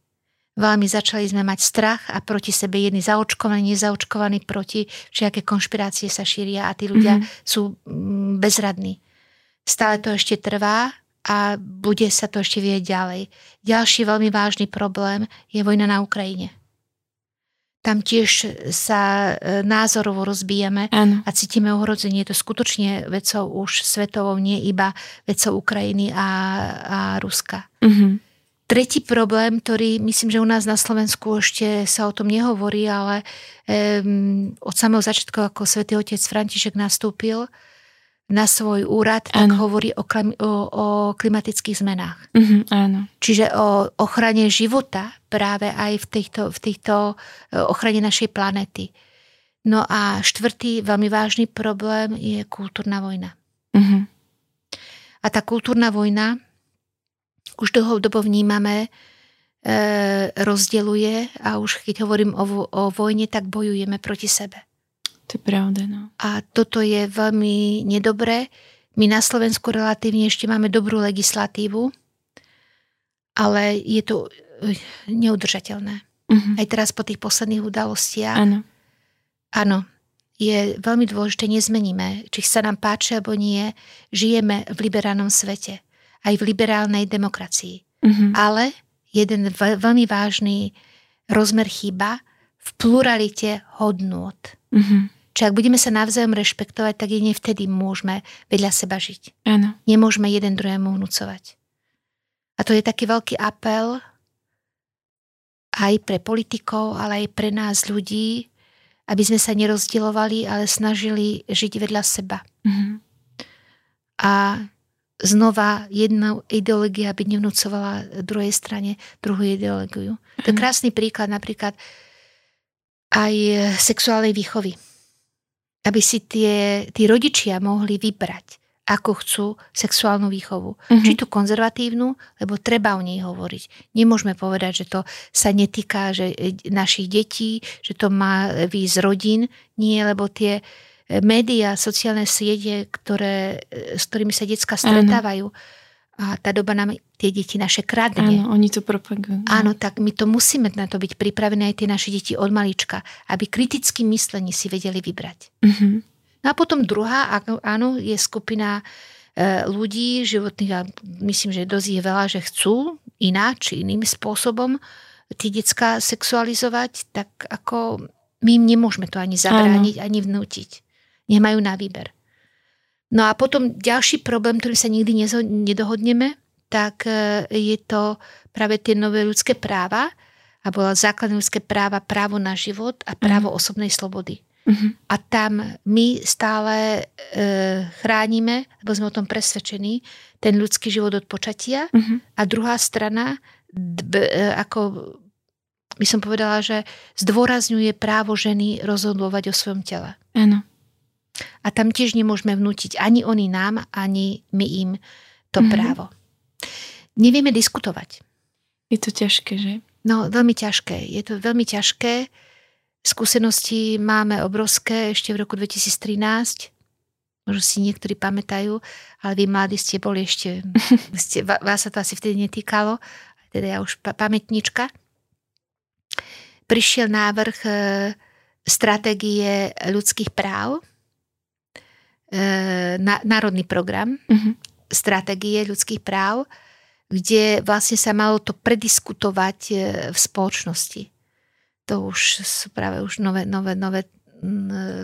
Veľmi začali sme mať strach a proti sebe jedni zaočkovaní, nezaočkovaní proti všetké konšpirácie sa šíria a tí ľudia mm-hmm. sú mm, bezradní. Stále to ešte trvá a bude sa to ešte vieť ďalej. Ďalší veľmi vážny problém je vojna na Ukrajine. Tam tiež sa e, názorovo rozbijame ano. a cítime ohrozenie. Je to skutočne vecou už svetovou, nie iba vecou Ukrajiny a, a Ruska. Mm-hmm. Tretí problém, ktorý myslím, že u nás na Slovensku ešte sa o tom nehovorí, ale um, od samého začiatku, ako svätý otec František nastúpil na svoj úrad, tak hovorí o, klim, o, o klimatických zmenách. Mm-hmm, áno. Čiže o ochrane života práve aj v týchto, v týchto e, ochrane našej planety. No a štvrtý veľmi vážny problém je kultúrna vojna. Mm-hmm. A tá kultúrna vojna už dlhodobo vnímame, e, rozdeluje a už keď hovorím o, o vojne, tak bojujeme proti sebe. To je pravda, no. A toto je veľmi nedobré. My na Slovensku relatívne ešte máme dobrú legislatívu, ale je to e, neudržateľné. Uh-huh. Aj teraz po tých posledných udalostiach. Áno. Áno, je veľmi dôležité, nezmeníme, či sa nám páči alebo nie, žijeme v liberálnom svete aj v liberálnej demokracii. Mm-hmm. Ale jeden veľmi vážny rozmer chýba v pluralite hodnôt. Mm-hmm. Čiže ak budeme sa navzájom rešpektovať, tak jedine vtedy môžeme vedľa seba žiť. Áno. Nemôžeme jeden druhému vnúcovať. A to je taký veľký apel aj pre politikov, ale aj pre nás ľudí, aby sme sa nerozdielovali, ale snažili žiť vedľa seba. Mm-hmm. A znova jedna ideológia by nevnúcovala druhej strane druhú ideológiu. Mm. To je mhm. krásny príklad napríklad aj sexuálnej výchovy. Aby si tie, tí rodičia mohli vybrať, ako chcú sexuálnu výchovu. Mm-hmm. Či tú konzervatívnu, lebo treba o nej hovoriť. Nemôžeme povedať, že to sa netýka že našich detí, že to má výjsť z rodín. Nie, lebo tie médiá, sociálne siete, ktoré, s ktorými sa detská stretávajú. Áno. A tá doba nám tie deti naše kradne. Áno, oni to propagujú. Áno, tak my to musíme na to byť pripravené aj tie naše deti od malička, aby kritickým myslení si vedeli vybrať. Mm-hmm. No a potom druhá, áno, je skupina e, ľudí životných, a myslím, že dosť je veľa, že chcú ináč, iným spôsobom tie detská sexualizovať, tak ako my im nemôžeme to ani zabrániť, áno. ani vnútiť nemajú na výber. No a potom ďalší problém, ktorý sa nikdy nedohodneme, tak e, je to práve tie nové ľudské práva, a bola základné ľudské práva, právo na život a právo uh-huh. osobnej slobody. Uh-huh. A tam my stále e, chránime, lebo sme o tom presvedčení, ten ľudský život od počatia uh-huh. a druhá strana, db, e, ako by som povedala, že zdôrazňuje právo ženy rozhodovať o svojom tele. Áno. A tam tiež nemôžeme vnútiť ani oni nám, ani my im to mm-hmm. právo. Nevieme diskutovať. Je to ťažké, že? No, veľmi ťažké. Je to veľmi ťažké. Skúsenosti máme obrovské ešte v roku 2013. Možno si niektorí pamätajú, ale vy mladí ste boli ešte, ste, vás sa to asi vtedy netýkalo, teda ja už pamätnička. Prišiel návrh e, stratégie ľudských práv, na, národný program uh-huh. stratégie ľudských práv, kde vlastne sa malo to prediskutovať e, v spoločnosti. To už sú práve už nové, nové, nové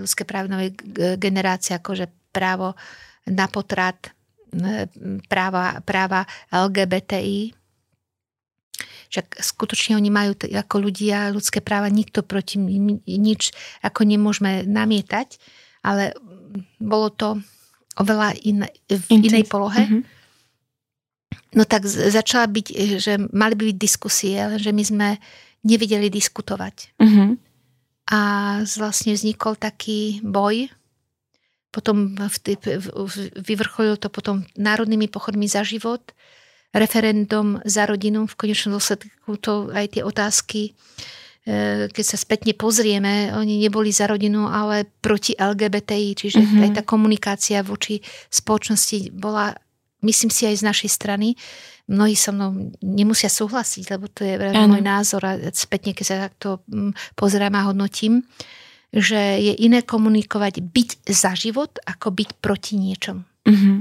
ľudské práve nové generácie, akože právo na potrat, práva, práva LGBTI. Však skutočne oni majú ako ľudia ľudské práva, nikto proti nič ako nemôžeme namietať ale bolo to oveľa in, v Intent. inej polohe. Mm-hmm. No tak začala byť, že mali by byť diskusie, že my sme nevedeli diskutovať. Mm-hmm. A vlastne vznikol taký boj, potom v, v, vyvrcholil to potom národnými pochodmi za život, referendum za rodinu, v konečnom dôsledku to aj tie otázky keď sa spätne pozrieme, oni neboli za rodinu, ale proti LGBTI, čiže mm-hmm. aj tá komunikácia voči spoločnosti bola myslím si aj z našej strany, mnohí so mnou nemusia súhlasiť, lebo to je môj názor a spätne, keď sa takto mm, pozerám a hodnotím, že je iné komunikovať byť za život, ako byť proti niečom. Mm-hmm.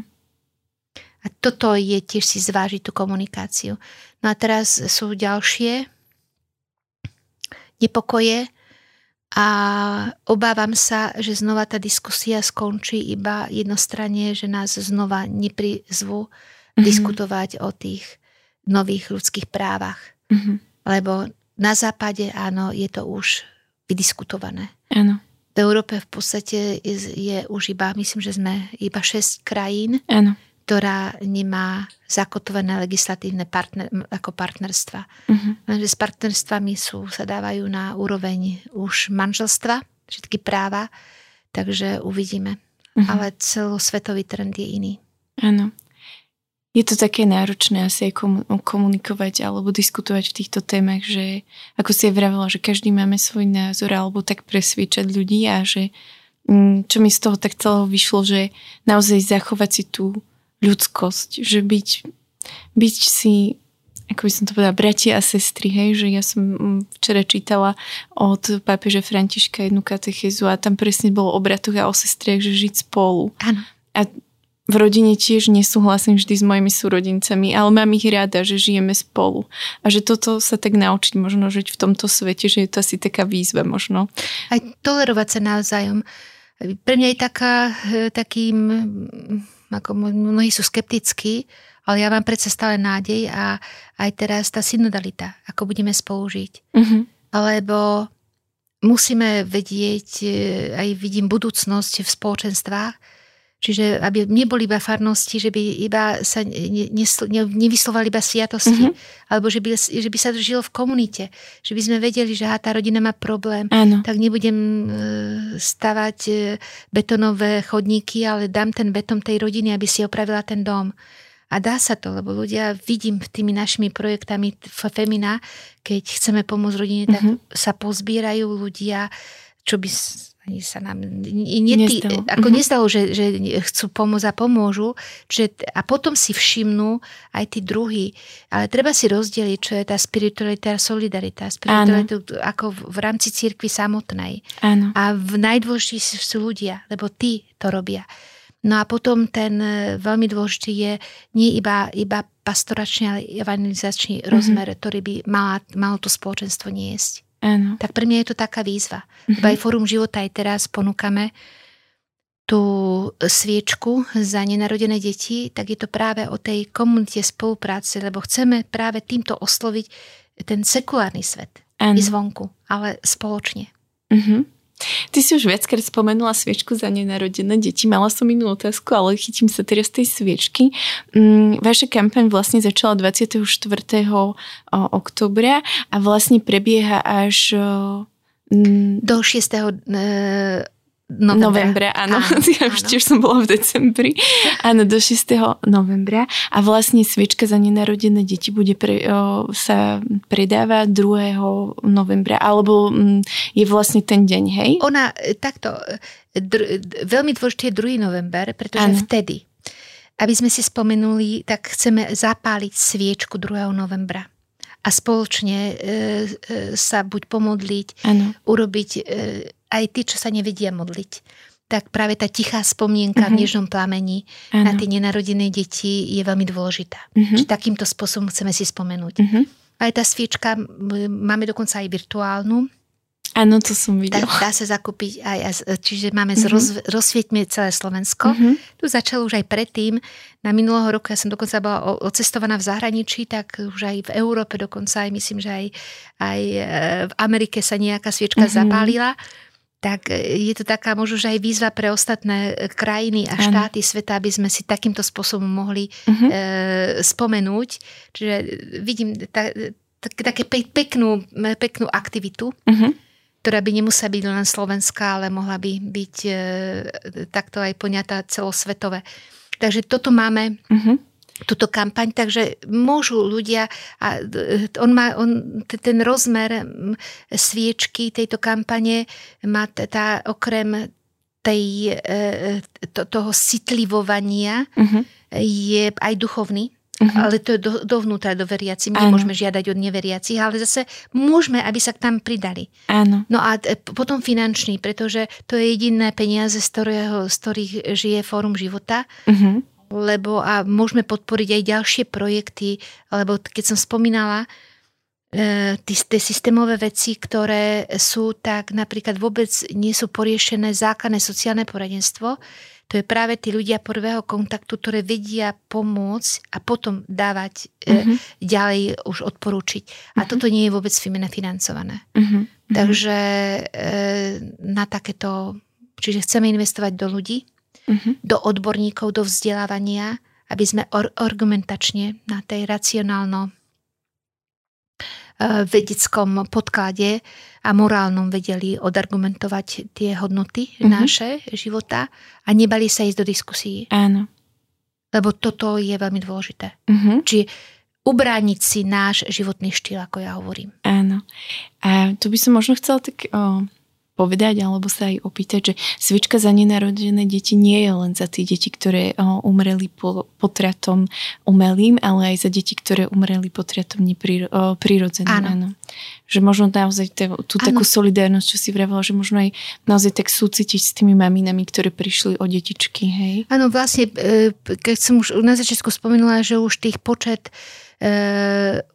A toto je tiež si zvážiť tú komunikáciu. No a teraz sú ďalšie nepokoje a obávam sa, že znova tá diskusia skončí iba jednostranne, že nás znova neprizvú mm-hmm. diskutovať o tých nových ľudských právach. Mm-hmm. Lebo na západe, áno, je to už vydiskutované. Áno. V Európe v podstate je, je už iba, myslím, že sme iba 6 krajín, áno. Ktorá nemá zakotvené legislatívne partner, ako partnerstva. Uh-huh. s partnerstvami sú, sa dávajú na úroveň už manželstva, všetky práva, takže uvidíme. Uh-huh. Ale celosvetový trend je iný. Áno je to také náročné asi aj komunikovať alebo diskutovať v týchto témach, že ako si je vravila, že každý máme svoj názor alebo tak presviečať ľudí a že mm, čo mi z toho tak celého vyšlo, že naozaj zachovať si tú ľudskosť, že byť, byť si ako by som to povedala, bratia a sestry, hej, že ja som mm, včera čítala od pápeža Františka jednu katechezu a tam presne bolo o bratoch a o sestriach, že žiť spolu. Áno. A v rodine tiež nesúhlasím vždy s mojimi súrodincami, ale mám ich rada, že žijeme spolu. A že toto sa tak naučiť možno žiť v tomto svete, že je to asi taká výzva možno. Aj tolerovať sa navzájom. Pre mňa je taká, e, takým, ako mnohí sú skeptickí, ale ja mám predsa stále nádej a aj teraz tá synodalita, ako budeme spolužiť. Uh-huh. Alebo musíme vedieť, e, aj vidím budúcnosť v spoločenstvách, Čiže aby neboli iba farnosti, že by iba sa ne, ne, nevyslovali iba sviatosti, mm-hmm. alebo že by, že by sa žilo v komunite. Že by sme vedeli, že aha, tá rodina má problém, Áno. tak nebudem e, stavať e, betonové chodníky, ale dám ten beton tej rodiny, aby si opravila ten dom. A dá sa to, lebo ľudia, vidím tými našimi projektami Femina, keď chceme pomôcť rodine, tak mm-hmm. sa pozbierajú ľudia, čo by ani sa nám netý, ako uh-huh. že, že chcú pomôcť a pomôžu. Že, a potom si všimnú aj tí druhí. Ale treba si rozdeliť, čo je tá spiritualita a solidarita. Spiritualita ako v, v rámci církvy samotnej. Áno. A v najdôležitejší sú ľudia, lebo tí to robia. No a potom ten e, veľmi dôležitý je nie iba, iba pastoračný, ale evangelizačný uh-huh. rozmer, ktorý by mala, malo to spoločenstvo niesť. Áno. Tak pre mňa je to taká výzva. Uh-huh. aj Fórum života aj teraz ponúkame tú sviečku za nenarodené deti, tak je to práve o tej komunite spolupráce, lebo chceme práve týmto osloviť ten sekulárny svet. Ano. I zvonku, ale spoločne. Uh-huh. Ty si už viackrát spomenula sviečku za nenarodené deti. Mala som inú otázku, ale chytím sa teraz tej sviečky. Mm, vaša kampaň vlastne začala 24. oktobra a vlastne prebieha až do 6 novembra. novembra áno. áno, ja už tiež som bola v decembri. Áno, do 6. novembra. A vlastne sviečka za nenarodené deti bude pre, o, sa predávať 2. novembra, alebo m, mm, je vlastne ten deň, hej? Ona e, takto, e, dr, veľmi dôležitý je 2. november, pretože áno. vtedy, aby sme si spomenuli, tak chceme zapáliť sviečku 2. novembra a spoločne e, e, sa buď pomodliť, ano. urobiť e, aj tí, čo sa nevedia modliť, tak práve tá tichá spomienka uh-huh. v mhm. nežnom plamení ano. na tie nenarodené deti je veľmi dôležitá. Uh-huh. Čiže takýmto spôsobom chceme si spomenúť. Uh-huh. Ale tá sviečka, máme dokonca aj virtuálnu, Áno, to som videla. Dá, dá sa zakúpiť aj, čiže máme mm-hmm. roz, rozsvieťme celé Slovensko. Mm-hmm. Tu začalo už aj predtým. Na minulého roku ja som dokonca bola ocestovaná v zahraničí, tak už aj v Európe dokonca, aj myslím, že aj, aj e, v Amerike sa nejaká sviečka mm-hmm. zapálila tak e, je to taká možno, že aj výzva pre ostatné e, krajiny a štáty ano. sveta, aby sme si takýmto spôsobom mohli uh-huh. e, spomenúť. Čiže vidím ta, ta, také pe, peknú, peknú aktivitu, uh-huh. ktorá by nemusela byť len slovenská, ale mohla by byť e, takto aj poňatá celosvetové. Takže toto máme. Uh-huh túto kampaň, takže môžu ľudia, a on má, on, ten rozmer sviečky tejto kampane má tá, okrem tej, e, to, toho citlivovania uh-huh. je aj duchovný, Uh-huh. Ale to je do, dovnútra do veriaci. My môžeme žiadať od neveriacich, ale zase môžeme, aby sa tam pridali. Áno. No a potom finančný, pretože to je jediné peniaze, z, ktorého, z ktorých žije Fórum života. Uh-huh. Lebo a môžeme podporiť aj ďalšie projekty, lebo keď som spomínala, e, tie systémové veci, ktoré sú tak napríklad vôbec nie sú poriešené základné sociálne poradenstvo, to je práve tí ľudia prvého kontaktu, ktoré vedia pomôcť a potom dávať uh-huh. e, ďalej už odporúčiť. A uh-huh. toto nie je vôbec financované. Uh-huh. Takže e, na takéto, čiže chceme investovať do ľudí, uh-huh. do odborníkov, do vzdelávania, aby sme or- argumentačne na tej racionálno E, vedeckom podklade a morálnom vedeli odargumentovať tie hodnoty mm-hmm. naše života a nebali sa ísť do diskusí. Áno. Lebo toto je veľmi dôležité. Mm-hmm. Či ubrániť si náš životný štýl, ako ja hovorím. Áno. A tu by som možno chcela tak o, povedať alebo sa aj opýtať, že sviečka za nenarodené deti nie je len za tie deti, ktoré umreli po, potratom umelým, ale aj za deti, ktoré umreli potratom neprirodzeným. Áno. Áno. Že možno naozaj te, tú áno. takú solidárnosť, čo si vravela, že možno aj naozaj tak súcitiť s tými maminami, ktoré prišli o detičky. Hej? Áno, vlastne, e, keď som už na začiatku spomenula, že už tých počet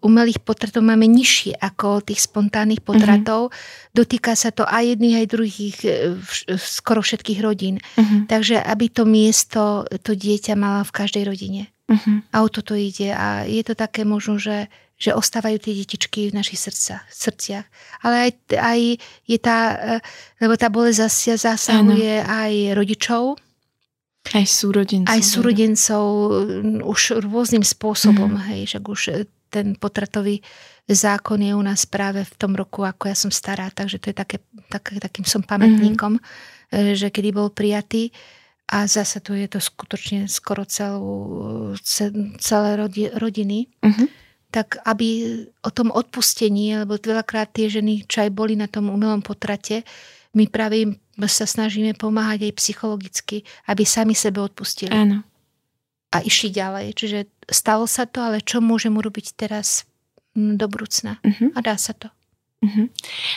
umelých potratov máme nižšie ako tých spontánnych potratov. Mm-hmm. Dotýka sa to aj jedných, aj druhých, eh, skoro všetkých rodín. Mm-hmm. Takže aby to miesto to dieťa mala v každej rodine. Mm-hmm. A o toto ide. A je to také možno, že, že ostávajú tie detičky v našich srdca, srdciach. Ale aj, aj je tá, eh, lebo tá bolesť zasahuje aj rodičov, aj súrodencov. Aj súrodencov mm, už rôznym spôsobom, mm. hej, však už e, ten potratový zákon je u nás práve v tom roku, ako ja som stará, takže to je také, tak, takým som pamätníkom, mm. že kedy bol prijatý a zase tu je to skutočne skoro celú, celé rodiny. Mm-hmm. Tak aby o tom odpustení, lebo veľakrát tie ženy, čo aj boli na tom umelom potrate, my práve im sa snažíme pomáhať aj psychologicky, aby sami sebe odpustili. Áno. A išli ďalej. Čiže stalo sa to, ale čo môžem urobiť teraz do budúcna? Uh-huh. A dá sa to. Uh-huh.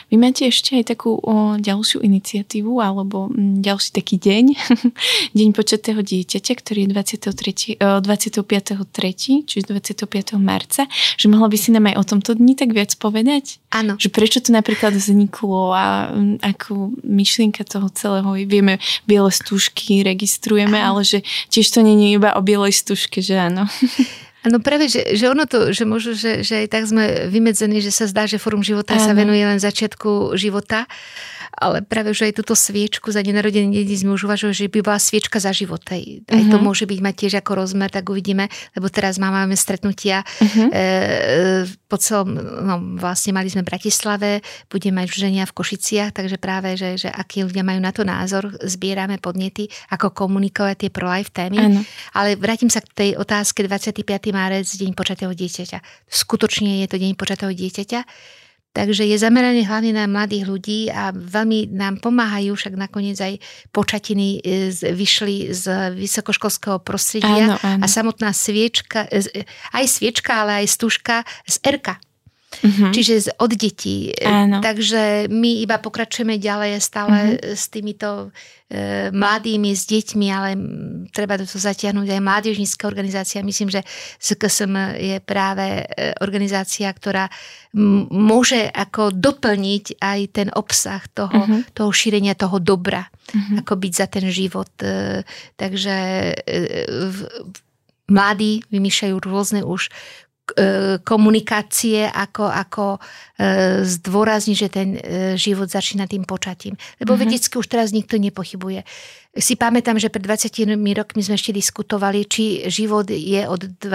Vy máte ešte aj takú o, ďalšiu iniciatívu alebo m, ďalší taký deň, deň početého dieťaťa, ktorý je 23, 25.3., čiže 25. marca, že mohla by si nám aj o tomto dni tak viac povedať? Áno. Že prečo to napríklad vzniklo a m, ako myšlienka toho celého, vieme, biele stužky registrujeme, áno. ale že tiež to nie je iba o bielej stužke, že áno. Áno, práve, že, že ono to, že možno, že, že aj tak sme vymedzení, že sa zdá, že Fórum života ano. sa venuje len začiatku života ale práve že aj túto sviečku za nenarodené deti sme už uvažovali, že by bola sviečka za život. Aj, uh-huh. aj to mhm. môže byť mať tiež ako rozmer, tak uvidíme, lebo teraz máme stretnutia uh-huh. e, po celom, no vlastne mali sme v Bratislave, budeme mať ženia v Košiciach, takže práve, že, že akí ľudia majú na to názor, zbierame podnety, ako komunikovať tie pro-life témy. Uh-huh. Ale vrátim sa k tej otázke 25. márec, deň počatého dieťaťa. Skutočne je to deň počatého dieťaťa. Takže je zameraný hlavne na mladých ľudí a veľmi nám pomáhajú, však nakoniec aj počatiny e, vyšli z vysokoškolského prostredia áno, áno. a samotná sviečka, e, aj sviečka, ale aj stužka z Erka Uh-huh. Čiže od detí. Áno. Takže my iba pokračujeme ďalej stále uh-huh. s týmito e, mladými, s deťmi, ale treba do toho zatiahnuť aj mládežnícka organizácia. Myslím, že SKSM je práve e, organizácia, ktorá m- môže ako doplniť aj ten obsah toho, uh-huh. toho šírenia toho dobra, uh-huh. ako byť za ten život. E, takže e, v, mladí vymýšľajú rôzne už komunikácie, ako, ako e, zdôrazniť, že ten e, život začína tým počatím. Lebo mm-hmm. vedecky už teraz nikto nepochybuje. Si pamätám, že pred 20 rokmi sme ešte diskutovali, či život je od 12.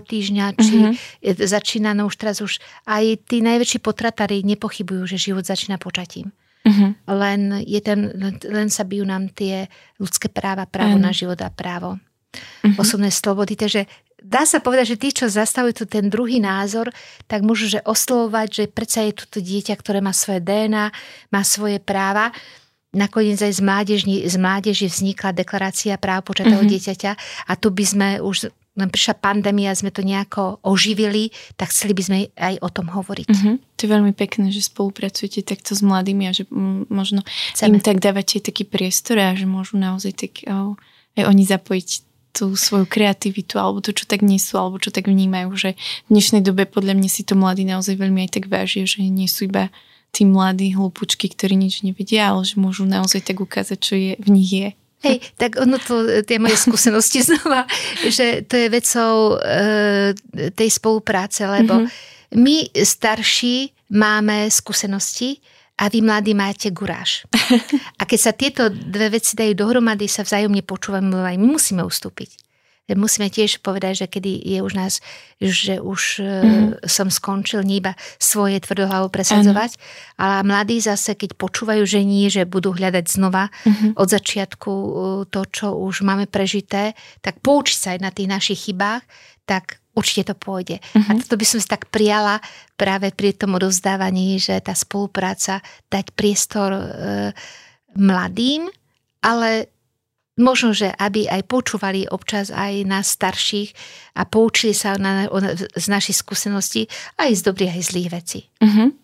týždňa, či mm-hmm. začína, no už teraz už aj tí najväčší potratári nepochybujú, že život začína počatím. Mm-hmm. Len, je ten, len sa bijú nám tie ľudské práva, právo mm. na život a právo mm-hmm. osobné slobody. Takže dá sa povedať, že tí, čo zastavujú tu ten druhý názor, tak môžu že oslovovať, že predsa je toto dieťa, ktoré má svoje DNA, má svoje práva. nakoniec aj z mládeži, z mládeži vznikla deklarácia práv počatého mm-hmm. dieťaťa a tu by sme už len prišla pandémia, sme to nejako oživili, tak chceli by sme aj o tom hovoriť. Mm-hmm. To je veľmi pekné, že spolupracujete takto s mladými a že možno Chceme. im tak dávate taký priestor a že môžu naozaj tak oh, aj oni zapojiť tú svoju kreativitu alebo to, čo tak nie sú, alebo čo tak vnímajú, že v dnešnej dobe podľa mňa si to mladí naozaj veľmi aj tak vážia, že nie sú iba tí mladí hlúpučky, ktorí nič nevedia, ale že môžu naozaj tak ukázať, čo je, v nich je. Hej, tak ono to, tie moje skúsenosti znova, že to je vecou e, tej spolupráce, lebo mm-hmm. my starší máme skúsenosti a vy mladí máte guráž. A keď sa tieto dve veci dajú dohromady, sa vzájomne počúvame, my musíme ustúpiť musíme tiež povedať, že kedy je už nás, že už mm-hmm. som skončil nie iba svoje tvrdohlavo presadzovať, ano. ale mladí zase, keď počúvajú, že nie, že budú hľadať znova mm-hmm. od začiatku e, to, čo už máme prežité, tak poučiť sa aj na tých našich chybách, tak určite to pôjde. Uh-huh. A mhm. toto by som si tak prijala práve pri tom odovzdávaní, že tá spolupráca, dať priestor e, mladým, ale možno, že aby aj počúvali občas aj nás starších a poučili sa na, z našich skúseností aj z dobrých, aj zlých vecí. Uh-huh.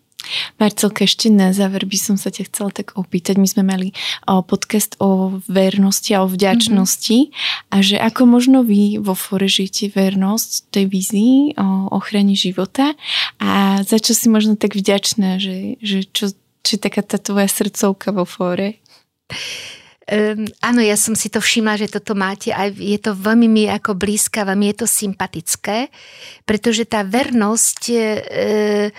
Marcelka, ešte na záver by som sa ťa chcela tak opýtať. My sme mali podcast o vernosti a o vďačnosti mm-hmm. a že ako možno vy vo fore žijete vernosť tej vízii o ochrane života a za čo si možno tak vďačná, že, že čo, či taká tá tvoja srdcovka vo fore? Um, áno, ja som si to všimla, že toto máte a je to veľmi mi ako blízka, veľmi je to sympatické, pretože tá vernosť uh,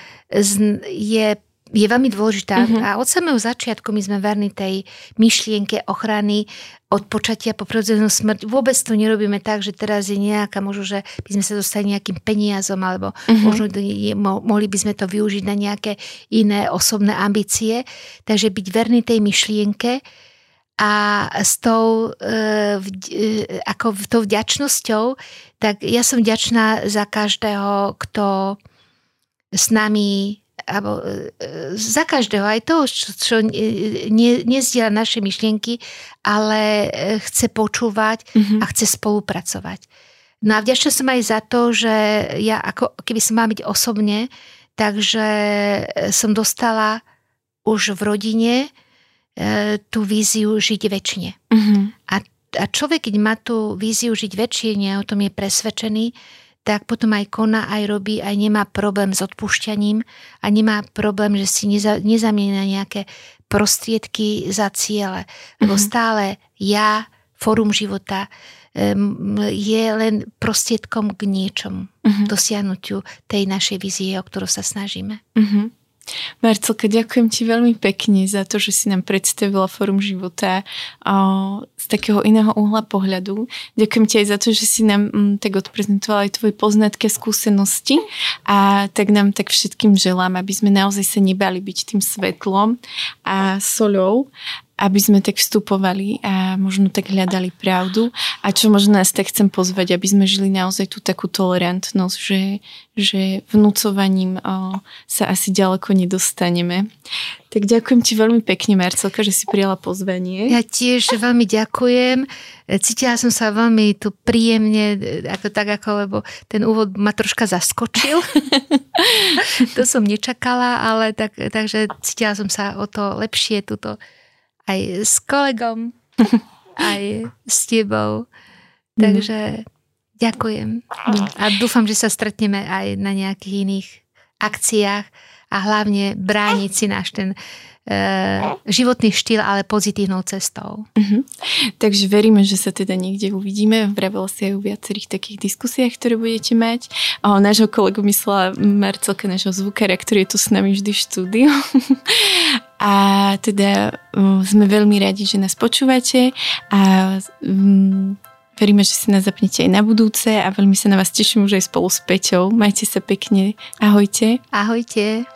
je je veľmi dôležitá uh-huh. a od samého začiatku my sme verní tej myšlienke ochrany od počatia po prirodzenú smrť. Vôbec to nerobíme tak, že teraz je nejaká, možno, že by sme sa dostali nejakým peniazom, alebo uh-huh. možno mo, mohli by sme to využiť na nejaké iné osobné ambície. Takže byť verný tej myšlienke, a s tou, e, e, ako tou vďačnosťou, tak ja som vďačná za každého, kto s nami alebo e, za každého, aj toho, čo, čo ne, nezdiela naše myšlienky, ale chce počúvať mm-hmm. a chce spolupracovať. No a vďačná som aj za to, že ja ako keby som mala byť osobne, takže som dostala už v rodine E, tú víziu žiť väčšine. Mm-hmm. A, a človek, keď má tú víziu žiť väčšine, o tom je presvedčený, tak potom aj koná, aj robí, aj nemá problém s odpúšťaním a nemá problém, že si neza, nezamieňa nejaké prostriedky za ciele. Lebo mm-hmm. stále ja, fórum života, je len prostriedkom k niečomu, mm-hmm. dosiahnutiu tej našej vízie, o ktorú sa snažíme. Mm-hmm. Marcelka, ďakujem ti veľmi pekne za to, že si nám predstavila Fórum života z takého iného uhla pohľadu. Ďakujem ti aj za to, že si nám mm, tak odprezentovala aj tvoje poznatky a skúsenosti a tak nám tak všetkým želám, aby sme naozaj sa nebali byť tým svetlom a solou aby sme tak vstupovali a možno tak hľadali pravdu. A čo možno nás tak chcem pozvať, aby sme žili naozaj tú takú tolerantnosť, že, že vnúcovaním o, sa asi ďaleko nedostaneme. Tak ďakujem ti veľmi pekne, Marcelka, že si prijala pozvanie. Ja tiež veľmi ďakujem. Cítila som sa veľmi tu príjemne, ako tak ako, lebo ten úvod ma troška zaskočil. to som nečakala, ale tak, takže cítila som sa o to lepšie tuto aj s kolegom, aj s tebou. Takže ďakujem. A dúfam, že sa stretneme aj na nejakých iných akciách a hlavne brániť si náš ten uh, životný štýl, ale pozitívnou cestou. Uh-huh. Takže veríme, že sa teda niekde uvidíme. Vravela si aj o viacerých takých diskusiách, ktoré budete mať. O, nášho kolegu myslela Marcelka, nášho zvukára, ktorý je tu s nami vždy v štúdiu. a teda um, sme veľmi radi, že nás počúvate a um, veríme, že si nás zapnete aj na budúce a veľmi sa na vás teším už aj spolu s Peťou. Majte sa pekne. Ahojte. Ahojte.